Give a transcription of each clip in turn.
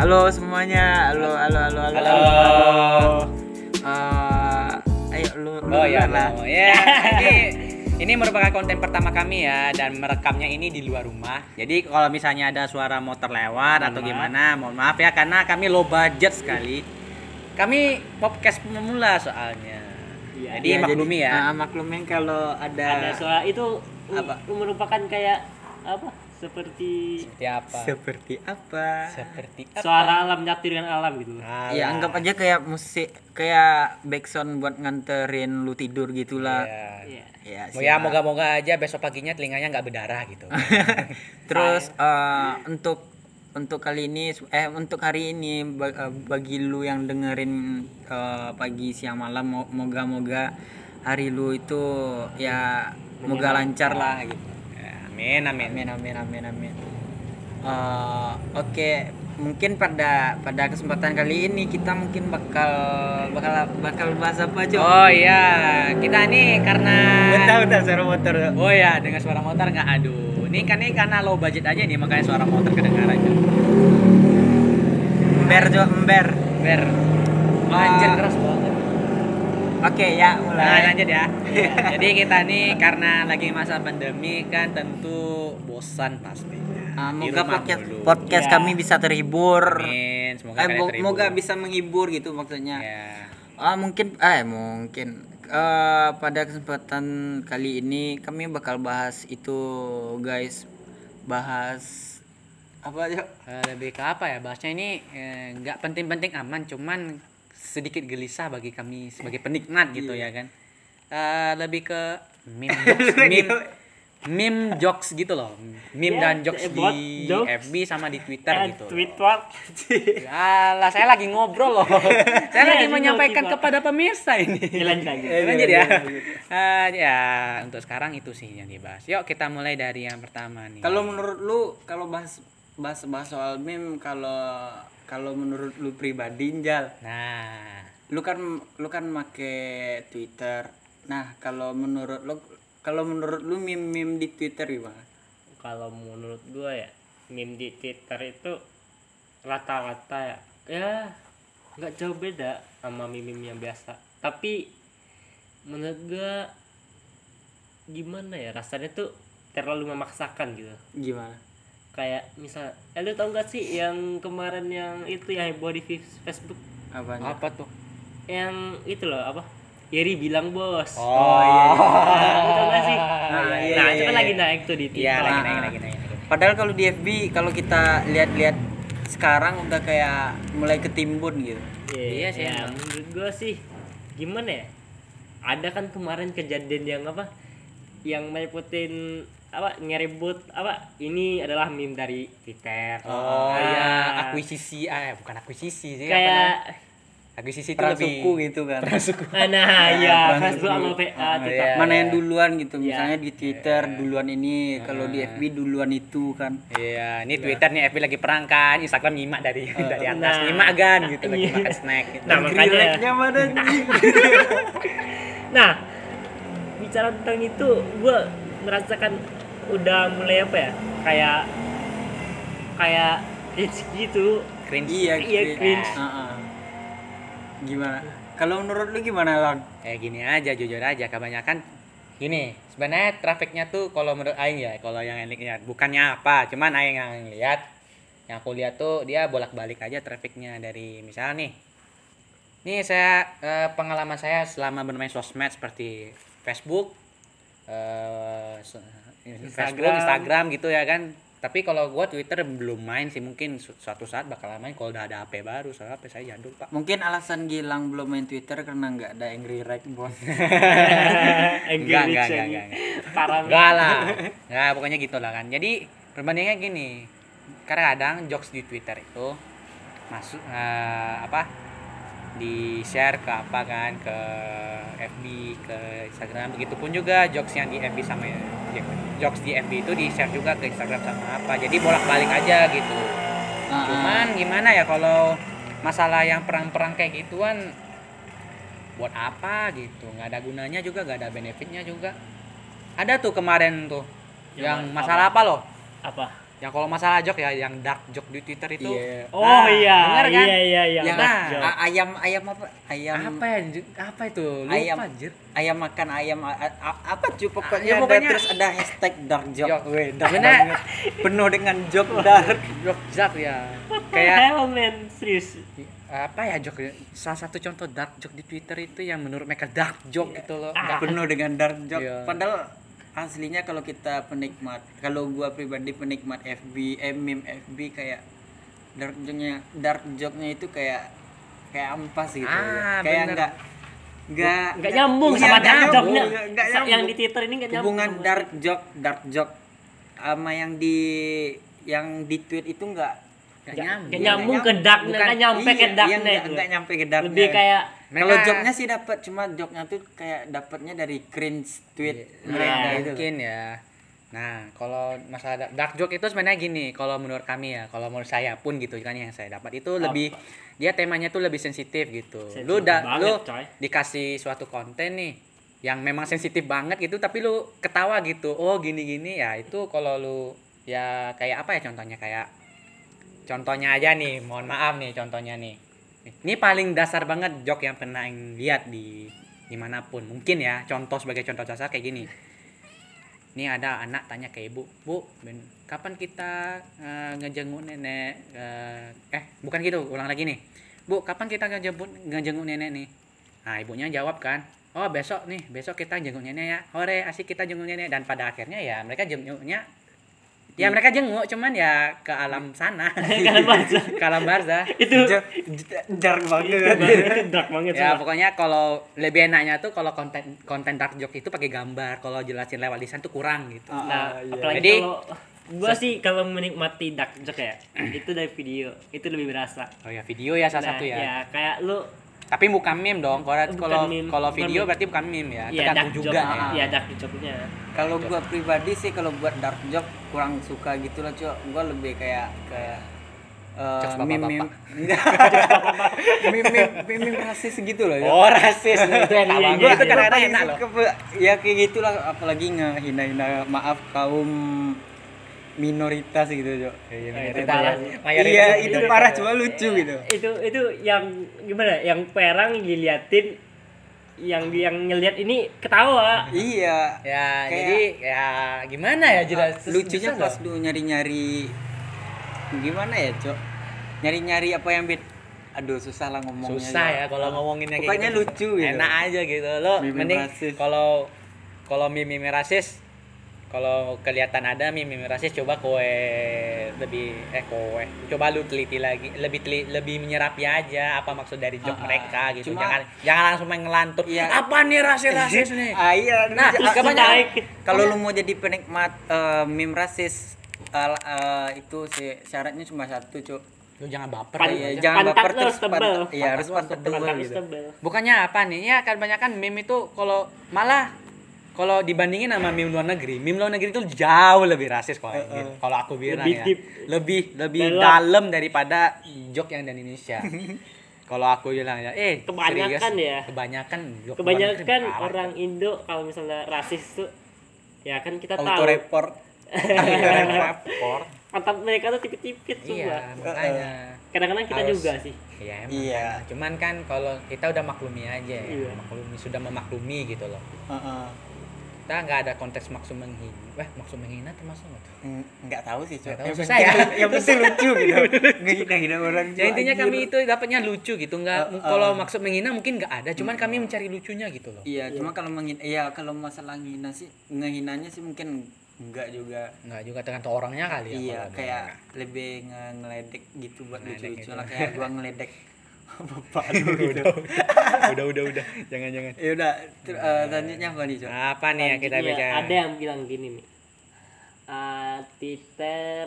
Halo semuanya. Halo, halo, halo, halo. Halo. Eh, ayo lu, lu Oh ya, lah. ya. Ini ini merupakan konten pertama kami ya dan merekamnya ini di luar rumah. Jadi kalau misalnya ada suara motor lewat atau Mohon gimana, mohon maaf ya karena kami low budget sekali. Kami podcast pemula soalnya. Iya. Jadi maklumi ya. ah, maklumin kalau ada, ada suara itu Apa? apa? merupakan kayak apa seperti Seperti apa? seperti apa? Seperti apa? suara alam nyatu dengan alam gitu Alah. Ya anggap aja kayak musik kayak backsound buat nganterin lu tidur gitulah. Iya. Iya. Ya, ya moga-moga aja besok paginya telinganya nggak berdarah gitu. Terus eh, untuk untuk kali ini eh untuk hari ini eh, bagi lu yang dengerin eh, pagi siang malam mo- moga-moga hari lu itu ya moga lancar lah gitu. Amin amin. Amin amin amin amin. Eh, Oke, mungkin pada pada kesempatan kali ini kita mungkin bakal bakal bakal bahas apa aja? Oh iya, kita nih karena bentar bentar suara motor. Oh ya, dengan suara motor nggak aduh. Ini kan ini karena low budget aja nih makanya suara motor kedengaran aja. Ember jo ember. Ber. Ah. Anjir keras banget. Oke ya Nah, mulai. lanjut ya. Jadi kita nih karena lagi masa pandemi kan tentu bosan. Ah, Di moga rumah podcast, podcast Ya. kami bisa terhibur. Amin, semoga Eh, terhibur. moga bisa menghibur gitu maksudnya. Ya. Ah mungkin eh mungkin eh, pada kesempatan kali ini kami bakal bahas itu guys bahas apa aja Eh, lebih ke apa ya bahasnya ini eh, nggak penting-penting aman cuman sedikit gelisah bagi kami sebagai penikmat gitu Iya. ya kan Eh, lebih ke meme jokes, meme meme jokes gitu loh meme Ya, dan jokes eh, di jokes. FB sama di Twitter Eh, gitu what? Alah, saya lagi ngobrol loh. saya Iya, lagi menyampaikan tiba-tiba. kepada pemirsa ini. Ya, lanjut lagi. Lanjut iya, ya. iya, iya. Eh, ya, untuk sekarang itu sih yang dibahas. Yuk kita mulai dari yang pertama nih. kalau menurut lu kalau bahas bahas bahas soal meme kalau kalau menurut lu pribadi Jal Nah, lu kan lu kan make Twitter. Nah kalau menurut lu kalau menurut lu meme meme di Twitter gimana? Kalau menurut gua ya meme di Twitter itu rata-rata ya ya nggak jauh beda sama meme yang biasa. Tapi menurut gua gimana ya rasanya tuh terlalu memaksakan gitu. gimana Kayak misal, eh lu tau gak sih yang kemarin yang itu yang heboh di Facebook apanya apa tuh? yang itu loh apa? Yeri bilang bos. Oh, iya, iya. Lu tau gak sih? Nah, iya, nah, iya, itu kan iya. lagi naik tuh di Iya, TikTok. lagi Ah. naik, lagi naik, lagi naik. Padahal kalau di FB kalau kita lihat-lihat sekarang udah kayak mulai ketimbun gitu. Iya sih, ya, menurut gua sih gimana ya? Ada kan kemarin kejadian yang apa? Yang meliputin apa ngerebut apa ini adalah meme dari Twitter. Oh, Ah, iya, akuisisi, ah bukan akuisisi sih. apa Kayak namanya? akuisisi itu suku gitu kan. Ah, nah ya perang Facebook suku. sama Twitter. iya. Mana yang duluan gitu. Iya. Misalnya di Twitter duluan ini, kalau di FB duluan itu kan. Iya, ini Twitter nih FB lagi perang kan, Instagram nyimak dari dari atas, Nah. nyimak kan gitu lagi Iya. makan snack gitu. Nah, makanya mana? Nah, bicara tentang itu, gue merasakan udah mulai apa ya? Kayak kayak cringe gitu. Cringe. Iya, Iya, cringe. Heeh. Gimana? Kalau menurut lu gimana, Lang? Eh gini aja jujur aja kebanyakan gini sebenarnya trafiknya tuh kalau menurut Aing ya kalau yang Aing lihat bukannya apa cuman Aing yang lihat yang aku lihat tuh dia bolak balik aja trafiknya dari misal nih nih saya eh, pengalaman saya selama bermain sosmed seperti Facebook eh, so- Facebook Instagram. Instagram gitu ya kan tapi kalau gua Twitter belum main sih mungkin su- suatu saat bakal main kalau udah ada HP baru soalnya HP saya jadul pak Mungkin alasan Gilang belum main Twitter karena nggak ada angry right bos. enggak enggak enggak enggak, enggak. Parah. Enggak lah. Enggak, pokoknya gitu lah kan. Jadi perbandingannya gini. Kadang-kadang jokes di Twitter itu masuk eh, apa? di share ke apa kan ke FB ke Instagram begitupun juga jokes yang di FB sama ya, jokes di FB itu di share juga ke Instagram sama apa. Jadi bolak balik aja gitu. Ah, cuman gimana ya kalau masalah yang perang-perang kayak gituan buat apa gitu? Nggak ada gunanya juga nggak ada benefitnya juga. Ada tuh kemarin tuh Yang yang apa? masalah apa loh Apa? Yang kalau masalah joke ya, yang dark joke di Twitter itu. Iya. Oh Ah, iya, bener kan? iya iya iya. Yang Nah, joke. ayam ayam apa? Ayam Apa ya? Apa itu? Lupa Ayam. anjir. ayam makan ayam a- a- apa cuy pokoknya, ya, ada pokoknya- terus ada hashtag dark joke. Joke. Weh, dark Bener. banget. Penuh dengan joke dark. Joke dark ya. Kayak hell, man? Serius. apa ya joke ya? Salah satu contoh dark joke di Twitter itu yang menurut mereka dark joke gitu loh. Ah. Penuh dengan dark joke. Iya. Padahal aslinya kalau kita penikmat, kalau gua pribadi penikmat FB, eh, meme FB kayak dark joke-nya, dark joke-nya itu kayak kayak ampas gitu. Ah, kayak bener. enggak enggak Nggak nyambung sama dark joke-nya. Yang di Twitter ini nggak nyambung. hubungan dark joke, dark joke sama yang di yang di tweet itu enggak Nggak Nggak- nyambung. nyambung ke dark, Bukan- nggak nyampe ke darknya iya, itu. nyampe ke darknya. Lebih kayak kalau joke-nya sih dapat cuma joke-nya tuh kayak dapatnya dari cringe tweet mereka Nah, itu. Mungkin ya. Nah, kalau masalah da- dark joke itu sebenarnya gini, kalau menurut kami ya, kalau menurut saya pun gitu kan yang saya dapat itu lebih dia temanya tuh lebih sensitif gitu. lu Sensitif da, banget, lu coy. dikasih suatu konten nih yang memang sensitif banget gitu tapi lu ketawa gitu. Oh, gini-gini ya. Itu kalau lu ya kayak apa ya contohnya kayak contohnya aja nih, mohon maaf nih contohnya nih. Ini paling dasar banget joke yang pernah lihat di di mana pun. Mungkin ya contoh sebagai contoh dasar kayak gini. Ini ada anak tanya ke ibu bu ben- kapan kita eh, ngejenguk nenek eh, eh bukan gitu ulang lagi nih. Bu kapan kita ngejemput ngejenguk nenek nih? Nah ibunya jawab kan oh besok nih besok kita jenguk nenek ya. Hore asik kita jenguk nenek. Dan pada akhirnya ya mereka jenguknya ya mereka jenguk cuman ya ke alam sana ke alam barzah. ke alam barzah itu Ja- j- dark banget. itu dark banget ya pokoknya kalau lebih enaknya tuh kalau konten konten dark joke itu pakai gambar kalau jelasin lewat lisan tuh kurang gitu Nah, Ah, iya. apalagi Jadi- kalau gua sih kalau menikmati dark joke ya, itu dari video, itu lebih berasa. oh ya video ya salah Nah, satu ya kayak lu Tapi bukan meme dong. Kalau Bukan kalau meme, kalau video berarti bukan meme ya. ya Tergantung dark juga joke, ya. ya dark joke-nya. Kalau gua pribadi sih kalau buat dark joke kurang suka gitu lah, Cok. Gua lebih kayak kayak eh, meme meme meme rasis gitu loh ya. Oh, rasis. itu enak Iya, banget. iya, itu iya. kadang-kadang enak loh. ya kayak gitulah apalagi ngehina-hina maaf kaum minoritas gitu, Cok. Iya, Oh, itu parah. Iya, itu parah cuma lucu gitu. Itu itu yang gimana? ya, Yang perang diliatin yang yang ngelihat ini ketawa. Iya. Ya, Kayak- jadi ya gimana ya jelas lucunya susah pas lu nyari-nyari gimana ya cok nyari-nyari apa yang bed aduh susah lah ngomongnya susah ya kalau ngomonginnya kayak Pokoknya gitu. lucu gitu. enak aja gitu lo mending kalau kalau meme rasis kalau kelihatan ada meme meme rasis coba kowe lebih eh kowe coba lu teliti lagi lebih teli, lebih menyerapi aja apa maksud dari joke Ah, ah. mereka gitu Cuma- jangan jangan langsung main ngelantur Iya. apa nih rasis rasis nih ah iya Nah, kebanyakan- kalau lu mau jadi penikmat eh, meme rasis eh, eh, itu sih syaratnya cuma satu cok lu jangan baper Pan- ya. Iya, jangan pantat baper terus tebel. iya harus Pantat tebel Pantat gitu tebel. bukannya apa nih ya kebanyakan meme itu kalau malah kalau dibandingin sama meme luar negeri meme luar negeri itu jauh lebih rasis kalau gitu. kalau aku bilang Lebih ya deep. lebih lebih Dalam. dalam daripada joke yang di Indonesia kalau aku bilang ya eh Kebanyakan serius, ya. kebanyakan luar Kebanyakan parah. orang Indo kalau misalnya rasis tuh ya kan kita auto tahu report Report. pantat mereka tuh tipit-tipit iya semua. makanya Kadang-kadang kita Harus. juga sih. Iya emang. Iya. kan. Cuman kan kalau kita udah maklumi aja ya. Iya. Maklumi sudah memaklumi gitu loh. Heeh. Kita nggak ada konteks maksud menghina. Wah, maksud menghina termasuk nggak tuh? Mm, nggak tahu sih Nggak tahu, yang susah penting, ya. yang penting lucu gitu ngehina-hina orang Ya intinya kami itu dapatnya lucu gitu nggak Uh, uh. kalau maksud menghina mungkin nggak ada cuman kami mencari lucunya gitu loh Iya, cuma kalau menghina, iya kalau masalah ngehina sih, ngehinanya sih mungkin enggak juga. nggak juga tergantung orangnya kali ya iya, kayak lebih nge- ngeledek gitu buat Ngeledek lucu-lucu gitu. lah kayak gua ngeledek bapak lu gitu. udah udah udah jangan jangan ya udah, eh, selanjutnya apa nih, Cok? apa nih yang kita bicara Ada yang bilang gini nih. Eh, Twitter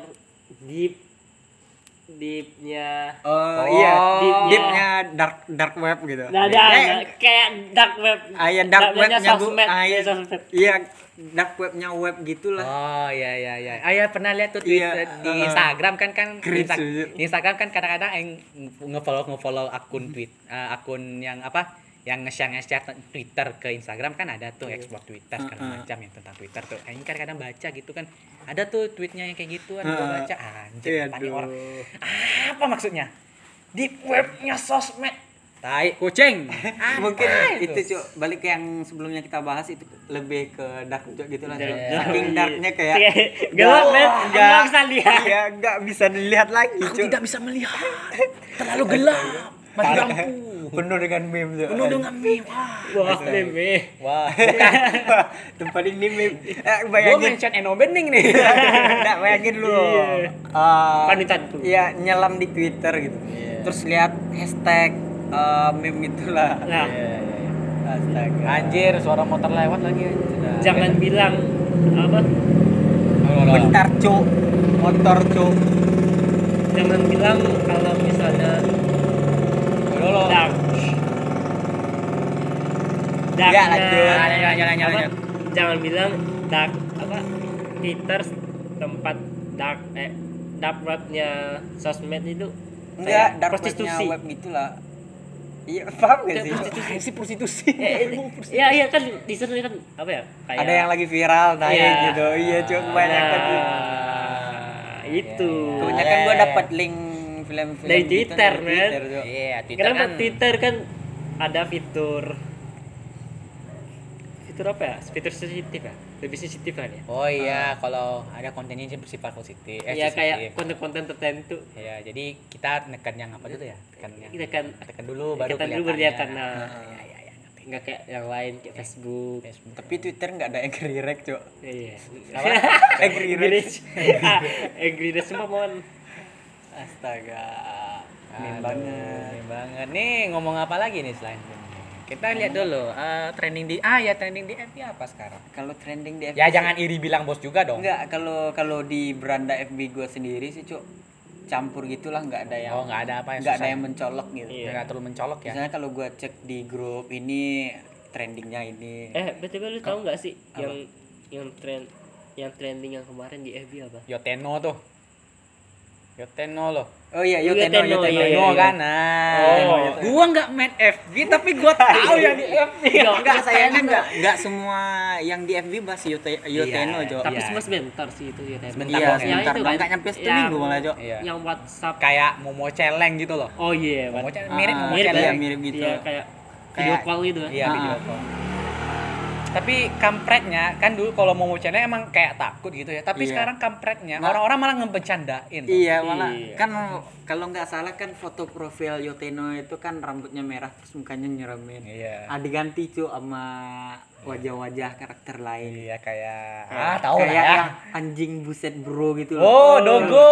deep deepnya Oh, Oh, iya, deepnya. deepnya dark dark web gitu. Nah, ada Eh, kayak dark web. Ah, iya, dark webnya bu, sosmed, ah, iya, ya, sosmed. iya, dark webnya web gitulah. Oh iya iya iya. Ah ya pernah lihat tuh Iya, Twitter di uh, Instagram kan kan cringe Insta- di Instagram kan kadang-kadang yang ngefollow ngefollow akun tweet eh, akun yang apa yang nge-share nge-share te- Twitter ke Instagram kan ada tuh Iya. export Twitter segala Heeh. macam yang tentang Twitter tuh. Aing kadang-kadang baca gitu kan. Ada tuh tweetnya yang kayak gituan gua Heeh. baca anjir Iya, apa nih aduh. orang. Apa maksudnya? Di webnya sosmed. Tai kucing. mungkin Apa itu cuk balik ke yang sebelumnya kita bahas itu lebih ke dark cuk gitu lah Cuk. Dark. saking darknya kayak gelap men Wah, nggak bisa lihat iya nggak bisa dilihat lagi Aku cuk tidak bisa melihat. Terlalu gelap. Mati lampu. penuh dengan meme cuk Penuh dengan meme. Wah. wah meme Wah. tempat ini meme eh, Gue bayangin mention Eno Bening nih. Nggak bayangin lu Iya. Eh, Panitanku. Iya nyelam di Twitter gitu Iya. terus lihat hashtag eh, meme itulah nah. Astaga. Anjir, suara motor lewat lagi anjir. jangan bilang apa? Bentar cuk. Motor cuk. Jangan bilang kalau misalnya Dulu. dark Ya, lanjut. Apa, jalan. jangan bilang dark apa? Twitter tempat dark eh dark webnya sosmed itu. Enggak dark prostitusi. web gitulah iya paham gak sih prostitusi. si prostitusi. Eh, ya iya kan di sana kan apa ya kayak ada yang lagi viral naik Iya. gitu iya cuk kebanyakan tuh. nah, itu kebanyakan gua Iya. dapat link film-film Dari gitu Twitter, dari man. Iya, Twitter Kenapa kan. Twitter kan ada fitur fitur apa ya? Fitur sensitif ya? Lebih sensitif kan ya? Oh iya, kalau ada kontennya yang bersifat positif. Eh, Iya kayak konten-konten tertentu. Iya, jadi kita nekan yang apa dulu ya? Tekan yang Kita kan tekan dulu baru kita dulu berlihat nah. Iya, iya, iya, ngerti. Nggak kayak yang lain kayak Facebook. Facebook. tapi Twitter nggak ada yang redirect cuk Iya. Angry Rich. Ah, Angry Rich semua mon. astaga Aduh, banget meme banget. Nih ngomong apa lagi nih selain meme? Kita lihat dulu eh, trending di ah ya trending di FB apa sekarang? kalau trending di FB Ya jangan iri bilang bos juga dong. Enggak, kalau kalau di beranda FB gue sendiri sih, Cuk. Campur gitulah, nggak ada yang Oh, nggak ada apa yang nggak ada yang mencolok gitu. Iya. Nggak terlalu mencolok ya. Misalnya kalau gua cek di grup ini trendingnya ini. Eh, betul lu tahu nggak sih yang yang trend yang trending yang kemarin di FB apa? Yoteno tuh. Yoteno loh. Oh iya, Iya, Yoteno, Teno, Yoteno. iya, Yoteno iya. kan. Nah. Oh. Gua nggak main FB tapi gua tahu yang di FB. Enggak, sayangnya enggak enggak semua yang di FB bahas Yote, Yoteno, Iya. Cuk. Tapi Iya. semua sebentar sih itu ya. Teno. Sebentar Iya, ya. sebentar kan, Nggak nyampe satu yang- minggu malah, Cuk. Iya. Yang WhatsApp. Kayak Momo celeng gitu loh. Oh iya, Momo Wat- celeng mirip Ah, Momo mirip celeng. iya, kan? mirip gitu. Iya, kayak video call gitu. Iya, Ah. video call. Tapi kampretnya kan dulu kalau Momo celeng emang kayak takut gitu ya. Tapi Iya. sekarang kampretnya Nah. orang-orang malah ngebecandain. tuh. Iya, malah Iya. kan kalau nggak salah kan foto profil Yoteno itu kan rambutnya merah terus mukanya nyeremin. Iya. Ah, diganti Cuk sama wajah-wajah karakter lain. Iya kayak ah tahu lah Kayak ya. yang anjing buset bro gitu loh. Oh, dogo.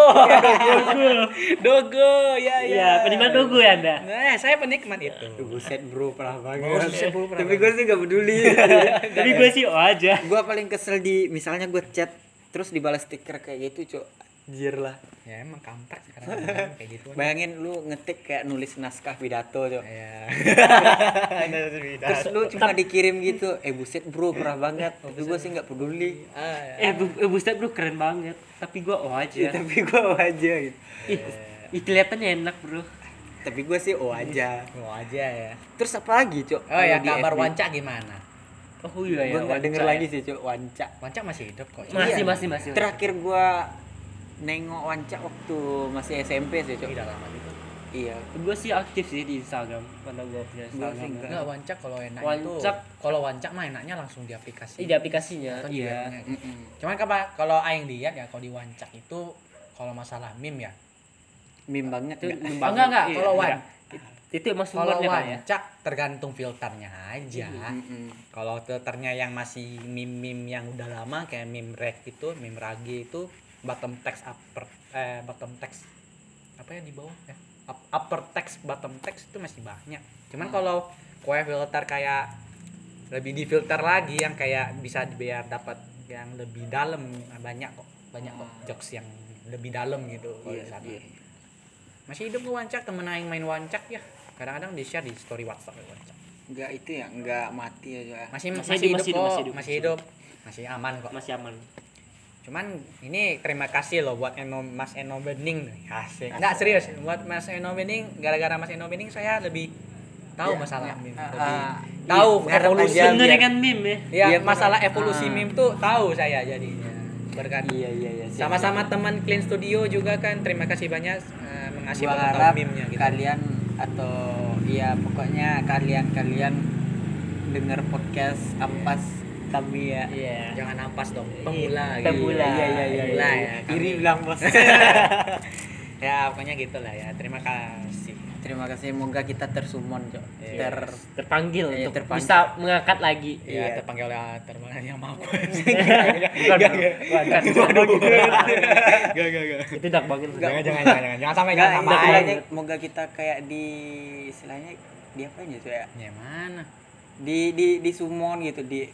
dogo. Ya ya. Iya, penikmat dogo ya Anda. Nah, saya penikmat itu. Buset bro parah banget. Oh, buset bro, parah Tapi gue sih gak peduli. Tapi gue sih oh aja. gue paling kesel di misalnya gue chat terus dibalas stiker kayak gitu cok. Jir lah. Ya emang kampret sekarang kayak gitu. Bayangin lu ngetik kayak nulis naskah pidato cok. Ya. Terus lu cuma dikirim gitu, eh buset bro parah banget. Tapi gue sih nggak peduli. Ah, Eh, bu, eh buset bro keren banget. Tapi gue oh aja. Tapi gue aja gitu. Ih, ih kelihatannya enak bro. Tapi gue sih oh aja. mau aja ya. Terus apa lagi cok? Oh ya kabar FB? wanca gimana? Oh iya ya. Gue nggak denger lagi ya. sih cok wanca. Wanca masih hidup kok. Masih Iya. masih masih. Terakhir gua nengok wanca waktu masih SMP sih cok. Tidak lama gitu. Iya. Gue sih aktif sih di Instagram karena gue punya Instagram. enggak. Enggak wancak kalau enak itu. Wancak. Kalau wancak mah enaknya langsung di aplikasi. Di aplikasinya. Atau di Iya. webnya. Mm-mm. Cuman apa kalau aing lihat ya kalau di wancak itu kalau masalah meme ya. Meme banget Itu membangun. enggak, enggak, Iya, kalau iya. wan- Itu emang Kalau sumbernya Pak ya. wancak tergantung filternya aja. Kalau filternya yang masih meme-meme yang udah lama kayak meme reg itu, meme rage itu bottom text upper eh bottom text apa ya di bawah ya? Up- upper text bottom text itu masih banyak. Cuman kalau kue filter kayak lebih di filter lagi yang kayak bisa biar dapat yang lebih dalam banyak kok banyak kok jokes yang lebih dalam gitu kalau Iya, sana. iya. masih hidup lu wancak temen aing main wancak ya kadang-kadang di share di story WhatsApp ya, wancak Enggak itu ya, enggak mati aja. masih Masih masih, hidup, masih kok, masih hidup, masih hidup masih aman kok Masih aman. Cuman ini terima kasih loh buat Eno Mas Eno Bening asik nggak serius buat Mas Eno Bening gara-gara Mas Eno Bening saya lebih tahu Ya, masalah ya, meme. ah, Lebih ah, tahu iya, evolusi biar- kan meme ya Ya, Iya, masalah pokoknya. evolusi Ah. meme tuh tahu saya jadinya. Berkat iya iya iya sama-sama teman Clean Studio juga kan. Terima kasih banyak eh, mengasih pengetahuan meme-nya gitu. kalian atau ya pokoknya kalian kalian denger podcast ampas kami ya iya Jangan ampas dong. Pemula gitu. Pemula. iya iya iya Pemula iya. ya. Iri bilang bos ya, pokoknya gitulah ya. Terima kasih. terima kasih semoga kita tersumon cok Iya. ter terpanggil Iya, untuk terpanggil. bisa mengangkat lagi Ya, Iya. terpanggil oleh terbang yang maha bukan Gak, gak, gak, gak, gak. itu dak banget Jangan, jangan, jangan, jangan, jangan sampai, Enggak, jangan sampai. moga kita kayak di istilahnya di apa ya Cok, ya Ya mana? di di di sumon gitu di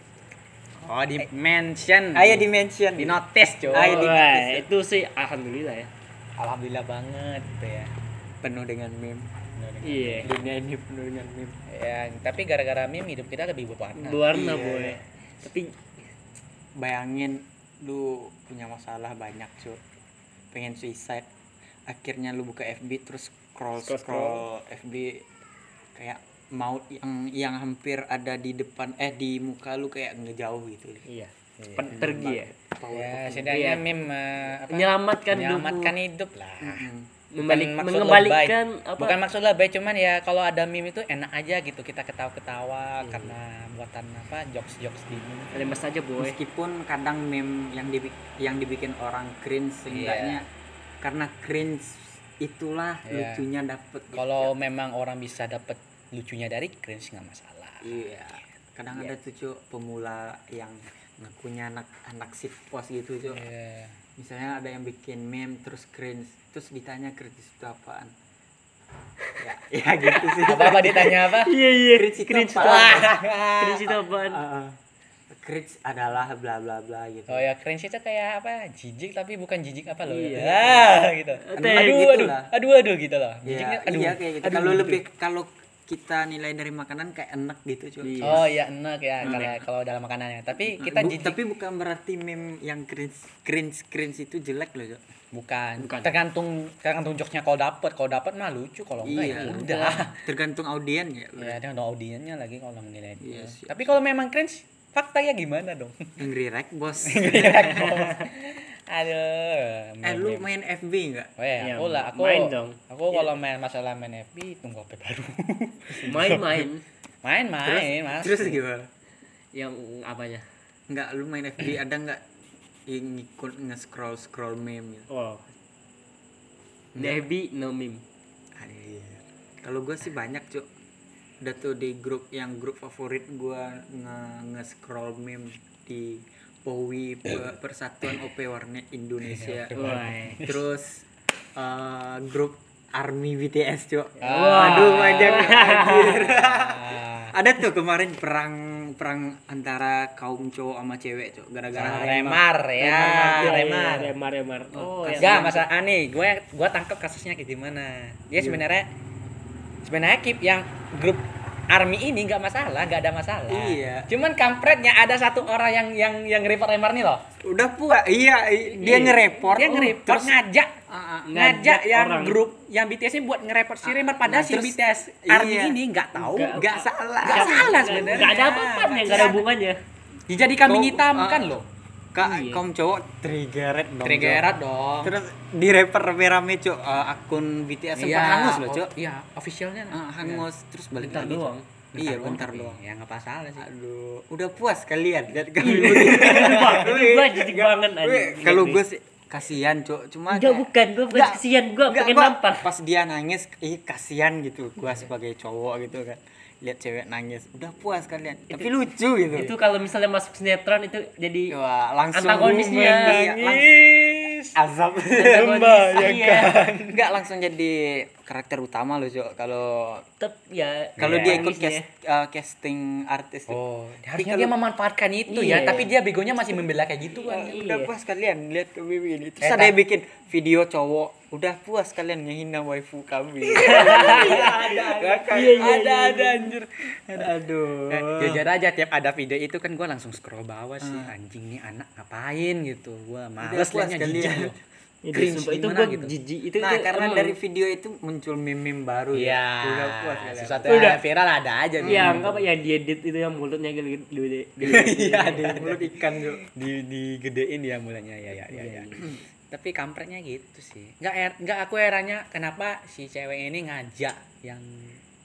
Oh, di mention. ayo di mention. Di notice, cuy. Ayo di- Wah, itu sih alhamdulillah ya. Alhamdulillah banget gitu ya. penuh dengan meme. Iya. dunia ini penuh dengan meme. Ya, tapi gara-gara meme hidup kita lebih berwarna. berwarna Iya. boy. Tapi bayangin lu punya masalah banyak cuy. Pengen suicide. Akhirnya lu buka FB terus scroll Scroll, scroll FB kayak maut yang yang hampir ada di depan eh di muka lu kayak ngejauh gitu iya cepat pergi ya Ya, setidaknya Iya. meme eh, apa? menyelamatkan menyelamatkan hidupmu. hidup lah. Mm-mm. Membalik, mengembalikan lebay. apa Bukan maksud lebay, cuman ya kalau ada meme itu enak aja gitu kita ketawa-ketawa karena buatan apa jokes-jokes di meme. lemas aja boy meskipun kadang meme yang dibi yang dibikin orang cringe seenggaknya karena cringe itulah Iya. lucunya dapet Kalau memang orang bisa dapet lucunya dari cringe nggak masalah. iya kadang ada tuh Cuk, pemula yang ngakunya anak anak sit post gitu Cuk. Iya. misalnya ada yang bikin meme terus cringe terus ditanya cringe itu apaan ya ya gitu sih Apa apa ditanya apa? iya iya cringe itu cringe apaan? cringe itu apaan Ah, ah. cringe adalah bla bla bla gitu Oh ya cringe itu kayak apa? Jijik tapi bukan jijik apa loh? Iya. Ya, gitu. Aduh, aduh, gitu aduh, aduh, aduh, gitu loh. Iya, Jijiknya, aduh. iya kayak gitu. Kalau lebih kalau kita nilai dari makanan kayak enak gitu cuy. Iya. Oh iya enak ya kalau kalau dalam makanannya. Tapi kita Bu- jijik tapi bukan berarti meme yang cringe cringe cringe itu jelek loh, Cok. bukan. Bukan. Tergantung tergantung jokesnya kalau dapat. Kalau dapat mah lucu, kalau enggak ya udah. Tergantung audien ya. Ya, tergantung audiennya lagi kalau menilai Iya, itu. siap. Tapi kalau memang cringe, faktanya gimana dong? Angry Rek, Bos. Aduh. eh lu main FB enggak? Oh ya, Ya, aku lah, aku main dong. Aku kalau main masalah main FB tunggu HP baru. main-main main main, Mas. Terus gimana? yang apanya Enggak, lu main FB ada enggak yang ngikut nge-scroll scroll meme gitu? oh Debbie no meme. Kalau gue sih banyak, Cuk. Udah tuh di grup yang grup favorit gua nge, nge-scroll meme di POWI Pe- Persatuan OP Warnet Indonesia. Wah. Terus eh, grup Army BTS, Cuk. Ah. Aduh, banyak. Ah. Ada tuh kemarin perang perang antara kaum cowok sama cewek, Cuk. Gara-gara remar ya, Iya, remar. iya, remar remar oh ya Enggak, masa aneh, gue gue tangkap kasusnya kayak gimana. Dia sebenarnya sebenarnya Kip yang grup Army ini nggak masalah, nggak ada masalah. Iya. Cuman kampretnya ada satu orang yang yang yang report remar nih loh. Udah puas. Iya, dia Iya. nge-report. Dia nge-report Terus ngajak Ah, ah. ngajak Ngajak yang orang. grup yang BTS ini buat nge-report si Remar padahal Nah, si BTS Army iya. ini nggak tahu. Nggak- salah. Nggak salah sebenarnya. nggak ada apa-apanya nggak ada hubungannya Dijadi kambing hitam ah. kan loh. Kak, Iya. kaum cowok triggered dong. Triggerat dong. Terus di rapper rame-rame, Cuk. Eh, akun BTS sempat hangus loh, Cuk. Iya, officialnya. Ah, hangus terus balik Bentar lagi. Doang. Iya, bentar doang. Ya nggak masalah sih. Aduh, udah puas kalian lihat kami. itu gua jijik banget anjing. Kalau gue sih kasihan, Cuk. Cuma enggak kayak- bukan gua bukan kasihan gua nggak, pengen gua nampar Pas dia nangis, ih kasihan gitu. Gua sebagai cowok gitu kan. Lihat cewek nangis, udah puas kalian. Tapi lucu gitu. itu kalau misalnya masuk sinetron itu jadi Wah, langsung Antagonisnya. Iya, lang- Nangis. azab. antagonis iya Enggak langsung jadi karakter utama loh, Cok. Kalau Tep, ya kalau ya, dia ikut cast, uh, casting artis tuh. Oh, Tapi harusnya dia memanfaatkan itu ya, Iya. tapi dia begonya masih membela kayak gitu kan. Wah, udah Iya. puas kalian lihat ke Bibi ini. Terus Eh, ada yang bikin video cowok, udah puas kalian ngehina waifu kami. ada, ada ada anjir. Aduh. Eh, jujur aja tiap ada video itu kan gua langsung scroll bawah sih anjing nih anak ngapain gitu gua males liatnya jijik cringe sumpah, itu gimana gua gitu. jijik itu nah itu karena emang- dari video itu muncul meme-meme baru Iya, ya udah puas sesuatu Udah. yang viral ada aja. Iya, enggak apa yang diedit itu yang mulutnya gitu di di, di, Iya, di mulut ikan tuh di digedein dia mulutnya ya ya ya ya. Tapi kampretnya gitu sih. Enggak er, enggak aku herannya kenapa si cewek ini ngajak yang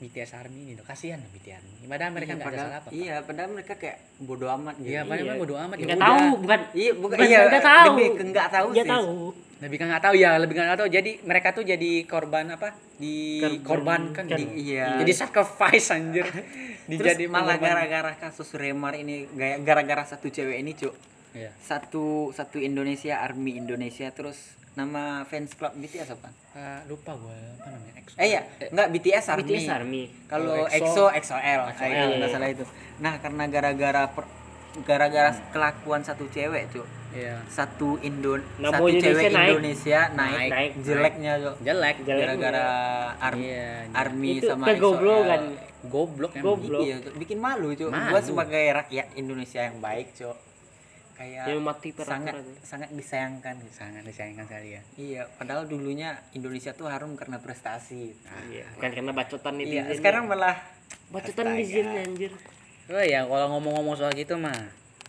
BTS Army ini loh. Kasihan loh BTS Army. Padahal mereka Iya, enggak ada padahal- salah apa. iya padahal mereka kayak bodoh amat gitu Iya, padahal Iya. bodo amat ya Enggak udah. tahu, bukan iya bukan iya enggak tahu. lebih ke nggak tahu Enggak sih tahu. Lebih kan nggak tahu ya, lebih nggak tahu. Jadi mereka tuh jadi korban apa? Dikorbankan. Kan. Di, iya Jadi sacrifice anjir. terus malah gara-gara kasus Remar ini gara-gara satu cewek ini cuk Iya. satu satu Indonesia Army Indonesia terus nama fans club BTS apa Eh, lupa gue apa namanya? EXO. eh ya nggak BTS Army BTS Army. kalau EXO, EXO EXO-L EXO-L, kayak nggak iya. salah itu nah karena gara-gara per- gara-gara kelakuan satu cewek cuk Iya. satu Indo Nama satu Indonesia cewek naik. Indonesia naik, Naik, naik. jeleknya cuk Jelek. Jelek. gara-gara Ar- Iya, Army Itu sama kegoblokan. EXO-L. Goblok. Goblok. Iya, bikin malu, Cuk. Malu. Gua sebagai rakyat Indonesia yang baik, Cuk. Kayak Yang mati sangat peraturan. sangat disayangkan gitu. Sangat disayangkan sekali ya. Iya, padahal dulunya Indonesia tuh harum karena prestasi. Iya, bukan karena bacotan itu. Iya, sekarang malah bacotan netizen anjir. Oh ya, kalau ngomong-ngomong soal gitu mah.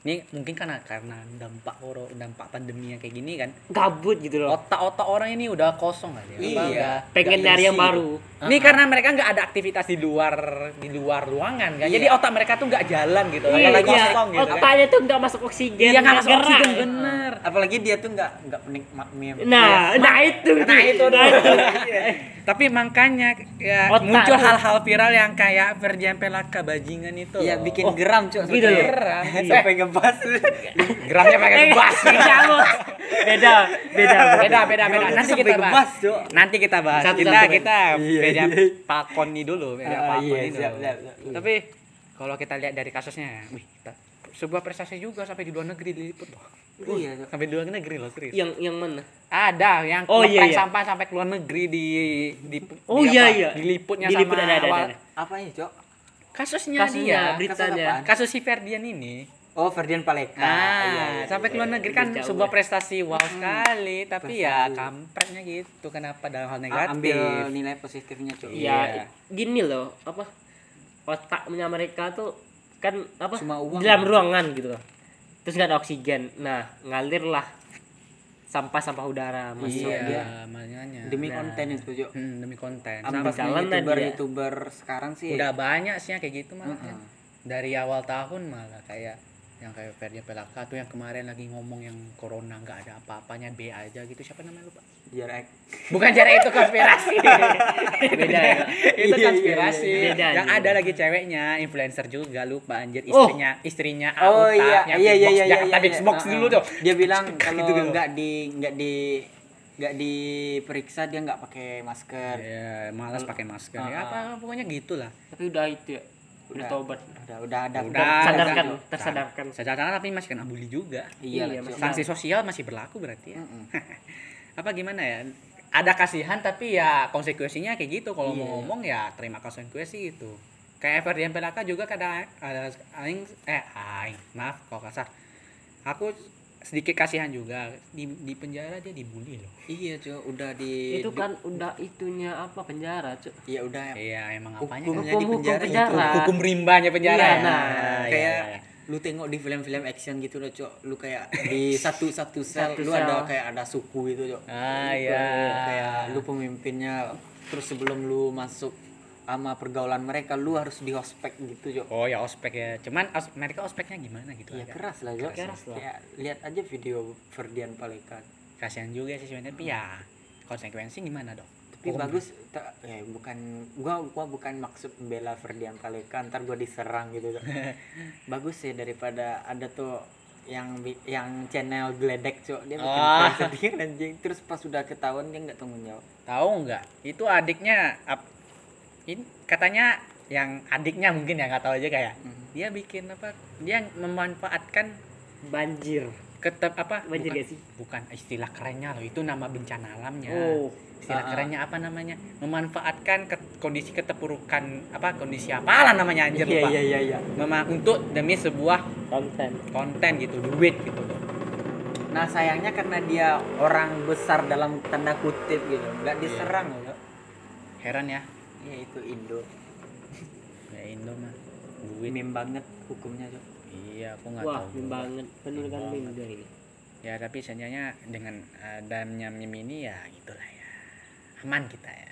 Ini mungkin karena karena dampak koro dampak pandemi yang kayak gini kan. Gabut gitu loh. Otak-otak orang ini udah kosong kali ya. Apa, Iya. udah- Pengen nyari yang baru. Ini karena mereka nggak ada aktivitas di luar di luar ruangan kan. Jadi Iya. otak mereka tuh nggak jalan gitu. Iya, Apalagi iya. kosong gitu kan. Otaknya tuh nggak masuk oksigen. Iya nggak masuk gerak. oksigen bener. apalagi dia tuh nggak nggak penikmat meme. Nah, nah itu. Nah itu nah itu. Tapi makanya ya Otak muncul tuh. hal-hal viral yang kayak Ferdian Pelaka bajingan itu. Iya, bikin Oh, geram, Cuk. gitu loh. geram. Sampai ngebas. Geramnya pakai Eh, ngebas. Beda, beda, beda. beda beda nanti kita bahas Cuk. nanti kita bahas kita kita Iya, beda iya. pakon ini dulu beda Ah, pakon iya, ini siap, dulu. siap, siap. tapi kalau kita lihat dari kasusnya wih sebuah prestasi juga sampai di luar negeri diliput loh Iya, Cuk. sampai di luar negeri loh serius Yang yang mana? ada yang Oh, iya, iya. sampah sampai ke luar negeri di di Oh, di iya, apa, iya. diliputnya Diliput sama ada, ada, awal- ada. Apa ini, Cuk? kasusnya, Kasusnya, dia beritanya. apaan? kasus si Ferdian ini Oh, Ferdian Paleka. Ah, Iya, iya, sampai ke iya, luar iya. negeri kan Jauh sebuah ya. prestasi wow sekali, tapi ya Prestasi. kampretnya gitu. Kenapa dalam hal A- negatif? Ambil nilai positifnya, Cuk. Iya. Ya, gini loh, apa? Otaknya mereka tuh kan apa? Cuma uang. Di dalam ruangan gitu loh. Terus nggak ada oksigen. Nah, ngalirlah sampah-sampah udara masuk Iya, dia. makanya. Demi Nah. konten itu, Cuk. Hmm, demi konten. Sampai jalan lah youtuber dia. youtuber sekarang sih udah banyak sih yang kayak gitu malah. Mm-mm. kan. Dari awal tahun malah kayak yang kayak Ferdian Pelaka tuh yang kemarin lagi ngomong yang corona nggak ada apa-apanya B aja gitu. Siapa namanya lupa? Jarak bukan cara itu konspirasi. Beda ya. itu Iya, iya, konspirasi. iya, iya. Yang iya. ada lagi ceweknya influencer juga lupa anjir. Oh. istrinya istrinya oh iya. yang iya iya iya Jakarta iya, Big iya. box dulu tuh dia bilang Gitu kalau dulu. nggak di nggak di nggak diperiksa dia nggak pakai masker. Ya malas pakai masker. Ya apa pokoknya gitulah. Tapi udah itu ya. Udah tobat. udah udah ada Udah. Sadarkan, udah. tersadarkan. secara tapi masih kena bully juga iya Iya, sanksi sosial masih berlaku berarti ya apa gimana ya ada kasihan tapi ya konsekuensinya kayak gitu kalau Iya. mau ngomong ya terima konsekuensi itu kayak Ferdian Pelaka juga kadang ada aing eh aing maaf kalau kasar aku sedikit kasihan juga di di penjara dia dibully loh iya Cuk. udah di Itu di- kan udah itunya apa penjara, Cuk. iya udah iya emang apanya Hukum-? Hukumnya di Hukum penjara penjara. itu. hukum rimbanya penjara Iya, ya. nah, iya, kayak iya. lu tengok di film-film action gitu loh cok lu kayak di satu satu sel Satu lu sel. ada kayak ada suku gitu cok ah iya kayak lu pemimpinnya terus sebelum lu masuk sama pergaulan mereka lu harus di ospek gitu cok oh ya ospek ya. Cuman os- mereka ospeknya gimana gitu? Ya keras lah cok Keras lah. Kayak lihat aja video Ferdian Paleka kasihan juga sih sebenarnya tapi ya konsekuensi gimana dong? Tapi Hukum. bagus tak eh bukan gua gua bukan maksud membela Ferdian Paleka ntar gua diserang gitu bagus sih daripada ada tuh yang yang channel geledek cok dia bikin Ah. konten sendiri, anjing. Terus pas sudah ketahuan dia nggak tanggung jawab. Tahu nggak? Itu adiknya ap- ini katanya yang adiknya mungkin ya nggak tahu aja kayak Mhm. dia bikin apa dia memanfaatkan Banjir. ketep apa Banjir bukan, gak sih? bukan istilah kerennya loh itu nama bencana alamnya Oh. istilah Ah, ah. kerennya apa namanya memanfaatkan ke- kondisi keterpurukan apa kondisi apalah namanya anjir iya lupa iya iya iya Mema- untuk demi sebuah Konten. konten gitu duit gitu loh nah sayangnya karena dia orang besar dalam tanda kutip gitu nggak diserang loh Heran ya. Ya itu Indo Ya Indo mah. Duit. meme banget hukumnya tuh Iya, aku nggak wah tahu. meme banget bener kan meme dia ini Ya tapi sebenarnya dengan adanya meme ini ya gitulah ya. Aman kita ya.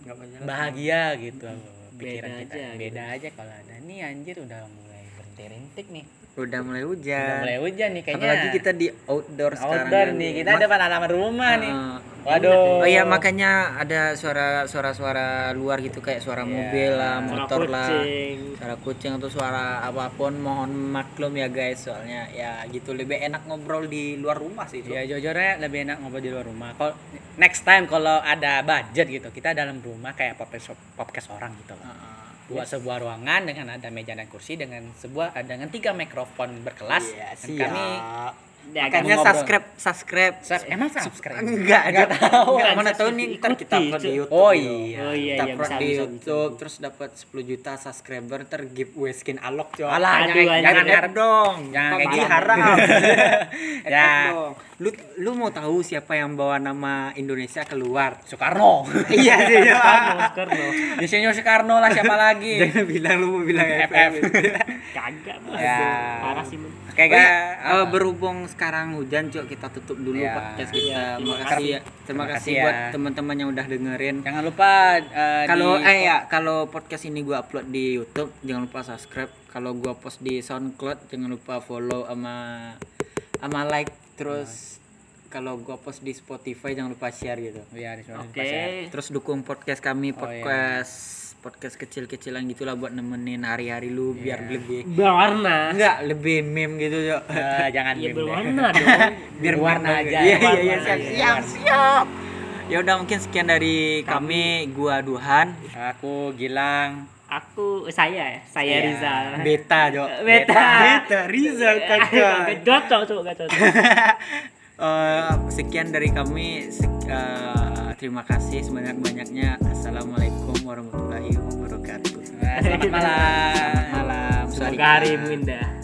banyak Bahagia gitu pikiran Beda kita. aja gitu. Beda aja kalau ada. Nih anjir udah mulai berhenti-rintik nih. Udah mulai Udah hujan mulai hujan nih kayaknya. apalagi kita di outdoor sekarang outdoor kan. nih. Kita Ma- depan halaman rumah nih. Heeh. Waduh. Oh iya makanya ada suara suara suara luar gitu kayak suara Iya. mobil lah, Suara motor lah, kucing. suara kucing atau suara apa pun mohon maklum ya guys soalnya ya gitu lebih enak ngobrol di luar rumah sih itu. Ya jujurnya lebih enak ngobrol di luar rumah. Kalau next time kalau ada budget gitu, kita dalam rumah kayak podcast podcast orang gitu loh. Heeh. Buat sebuah ruangan dengan ada meja dan kursi dengan sebuah dengan tiga mikrofon berkelas. Iya, dan kami Dia Makanya subscribe subscribe. Subs- emang subscribe? Enggak, enggak tahu. Bukan, mana tahu subscribe, nih ntar kita upload di. YouTube. Oh iya. Oh iya, kita iya, upload bisa, di bisa, YouTube terus dapat 10 juta subscriber ter giveaway skin alok coy. Alah, jangan, jangan ngarep dong. Jangan kayak gitu. haram. Ya. ya. Lu lu mau tahu siapa yang bawa nama Indonesia keluar? Soekarno. iya sih. ya. Soekarno Soekarno Soekarno lah siapa lagi? Jangan bilang lu mau bilang FF. Kagak Ya. parah sih Oke Oh iya, eh, berhubung sekarang hujan, cok kita tutup dulu Ya. podcast kita. Iya, Terima terima kasih ya. Terima Terima kasih kasih buat ya. teman-teman yang udah dengerin. jangan lupa eh, Kalau di- eh ya, kalau podcast ini gua upload di YouTube, jangan lupa subscribe. Kalau gua post di SoundCloud, jangan lupa follow sama sama like terus kalau gua post di Spotify jangan lupa share gitu. Iya, oke ya. Terus dukung podcast kami, Oh, iya. Podcast kecil-kecilan gitulah buat nemenin hari-hari lu biar Iya. lebih berwarna enggak lebih meme gitu, Cok. Eh, jangan iya meme deh. berwarna dong biar Warna warna aja. Iya iya iya Warna siap siap siap. Ya udah mungkin sekian dari kami, gua Duhan. Aku Gilang. aku saya ya saya Iya. Rizal Beta, Jok. Beta. Beta Rizal kakak. Gak cocok tuh gak cocok Eh, sekian dari kami. Sek- eh, terima kasih sebanyak-banyaknya. Assalamualaikum warahmatullahi wabarakatuh. Selamat malam. Selamat malam. semoga harimu indah